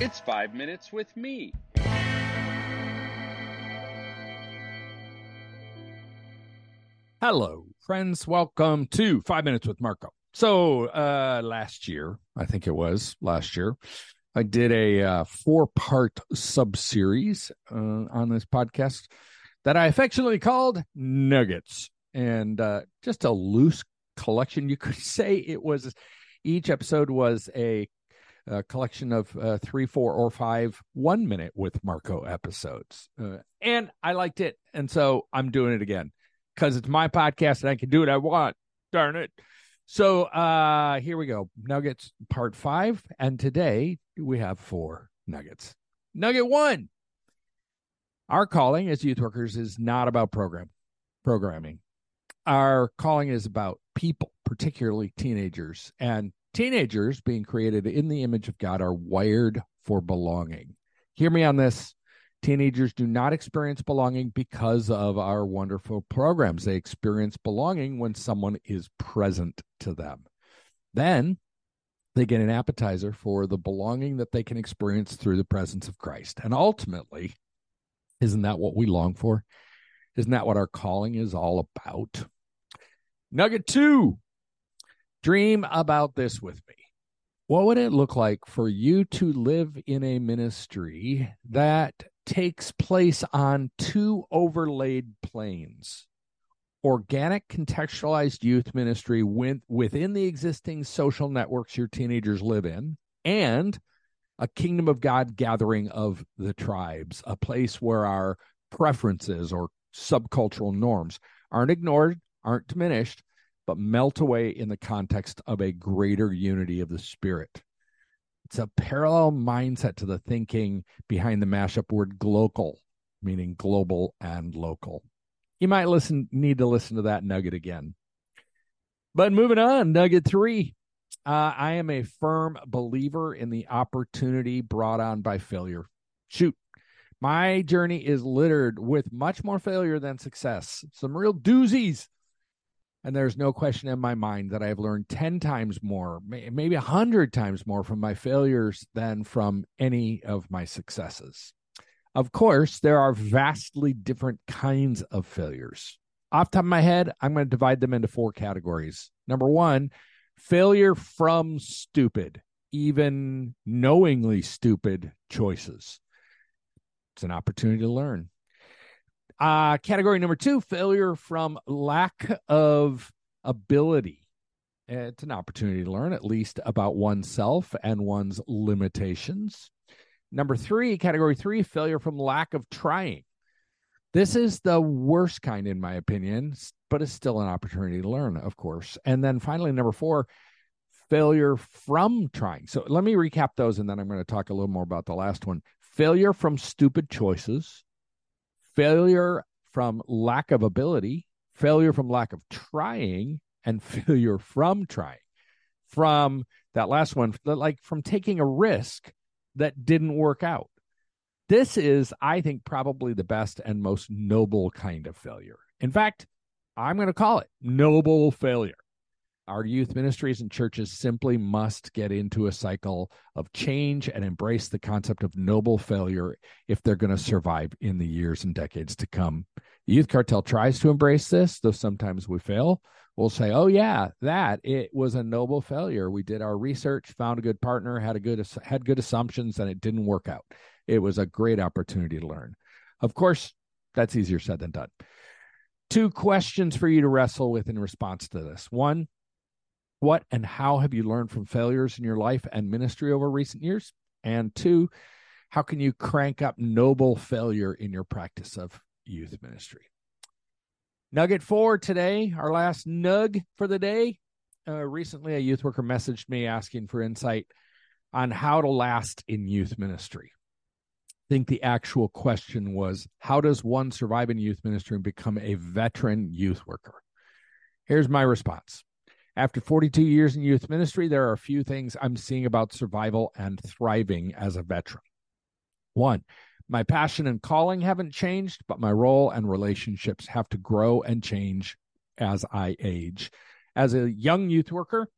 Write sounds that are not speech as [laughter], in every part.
It's five minutes with me. Hello, friends. Welcome to Five Minutes with Marko. So, uh, last year, I think it was last year, I did a uh, four part sub series uh, on this podcast that I affectionately called Nuggets. And uh, just a loose collection. You could [laughs] say it was each episode was a, a collection of uh, three, four, or five one minute with Marko episodes. Uh, and I liked it. And so I'm doing it again because it's my podcast and I can do what I want. Darn it. So uh here we go. Nuggets part five. And today we have four nuggets. Nugget one. Our calling as youth workers is not about program programming. Our calling is about people, particularly teenagers. And teenagers being created in the image of God are wired for belonging. Hear me on this. Teenagers do not experience belonging because of our wonderful programs. They experience belonging when someone is present to them. Then they get an appetizer for the belonging that they can experience through the presence of Christ. And ultimately, isn't that what we long for? Isn't that what our calling is all about? Nugget two dream about this with me. What would it look like for you to live in a ministry that takes place on two overlaid planes? Organic contextualized youth ministry within the existing social networks your teenagers live in, and a kingdom of God gathering of the tribes, a place where our preferences or subcultural norms aren't ignored, aren't diminished, but melt away in the context of a greater unity of the spirit. It's a parallel mindset to the thinking behind the mashup word glocal, meaning global and local. You might listen need to listen to that nugget again. But moving on, nugget three. Uh, I am a firm believer in the opportunity brought on by failure. Shoot, my journey is littered with much more failure than success. Some real doozies and there's no question in my mind that I've learned 10 times more, maybe 100 times more from my failures than from any of my successes. Of course, there are vastly different kinds of failures. Off top of my head, I'm going to divide them into four categories. Number one, failure from stupid, even knowingly stupid choices. It's an opportunity to learn. Uh, category number two failure from lack of ability. It's an opportunity to learn at least about oneself and one's limitations. Number three, category three, failure from lack of trying. This is the worst kind, in my opinion, but it's still an opportunity to learn, of course. And then finally, number four, failure from trying. So let me recap those, and then I'm going to talk a little more about the last one. Failure from stupid choices, failure from lack of ability, failure from lack of trying, and [laughs] failure from trying. From that last one, like from taking a risk that didn't work out. This is, I think, probably the best and most noble kind of failure. In fact, I'm going to call it noble failure. Our youth ministries and churches simply must get into a cycle of change and embrace the concept of noble failure if they're going to survive in the years and decades to come. The youth cartel tries to embrace this, though sometimes we fail. We'll say, "Oh yeah, that it was a noble failure. We did our research, found a good partner, had a good had good assumptions, and it didn't work out. It was a great opportunity to learn." Of course, that's easier said than done. Two questions for you to wrestle with in response to this. One, what and how have you learned from failures in your life and ministry over recent years? And two, how can you crank up noble failure in your practice of youth ministry? Nugget four today, our last nug for the day. Uh, recently, a youth worker messaged me asking for insight on how to last in youth ministry. I think the actual question was how does one survive in youth ministry and become a veteran youth worker? Here's my response after 42 years in youth ministry, there are a few things I'm seeing about survival and thriving as a veteran. One, my passion and calling haven't changed, but my role and relationships have to grow and change as I age. As a young youth worker,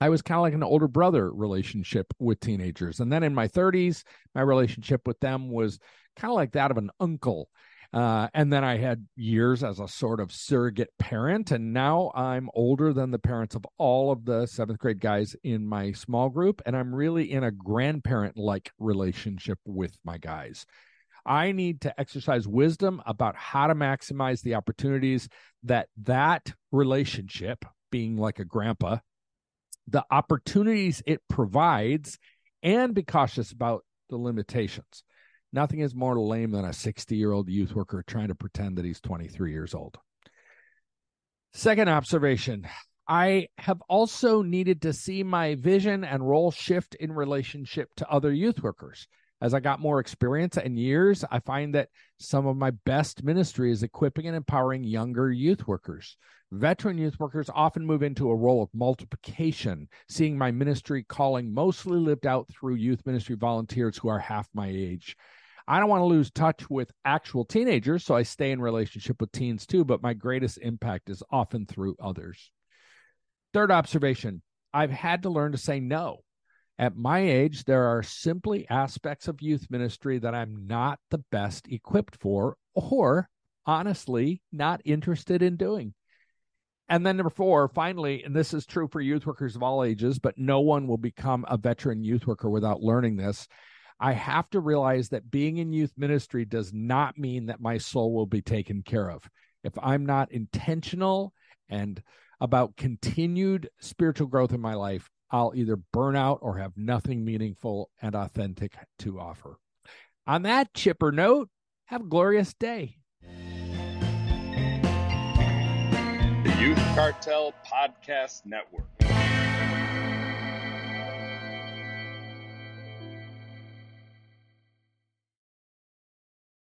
I was kind of like an older brother relationship with teenagers. And then in my 30s, my relationship with them was kind of like that of an uncle. Uh, and then I had years as a sort of surrogate parent. And now I'm older than the parents of all of the seventh grade guys in my small group. And I'm really in a grandparent like relationship with my guys. I need to exercise wisdom about how to maximize the opportunities that that relationship, being like a grandpa, the opportunities it provides, and be cautious about the limitations. Nothing is more lame than a 60 year old youth worker trying to pretend that he's 23 years old. Second observation I have also needed to see my vision and role shift in relationship to other youth workers. As I got more experience and years, I find that some of my best ministry is equipping and empowering younger youth workers. Veteran youth workers often move into a role of multiplication, seeing my ministry calling mostly lived out through youth ministry volunteers who are half my age. I don't want to lose touch with actual teenagers, so I stay in relationship with teens too, but my greatest impact is often through others. Third observation I've had to learn to say no. At my age, there are simply aspects of youth ministry that I'm not the best equipped for, or honestly, not interested in doing. And then number four, finally, and this is true for youth workers of all ages, but no one will become a veteran youth worker without learning this. I have to realize that being in youth ministry does not mean that my soul will be taken care of. If I'm not intentional and about continued spiritual growth in my life, I'll either burn out or have nothing meaningful and authentic to offer. On that chipper note, have a glorious day. The Youth Cartel Podcast Network.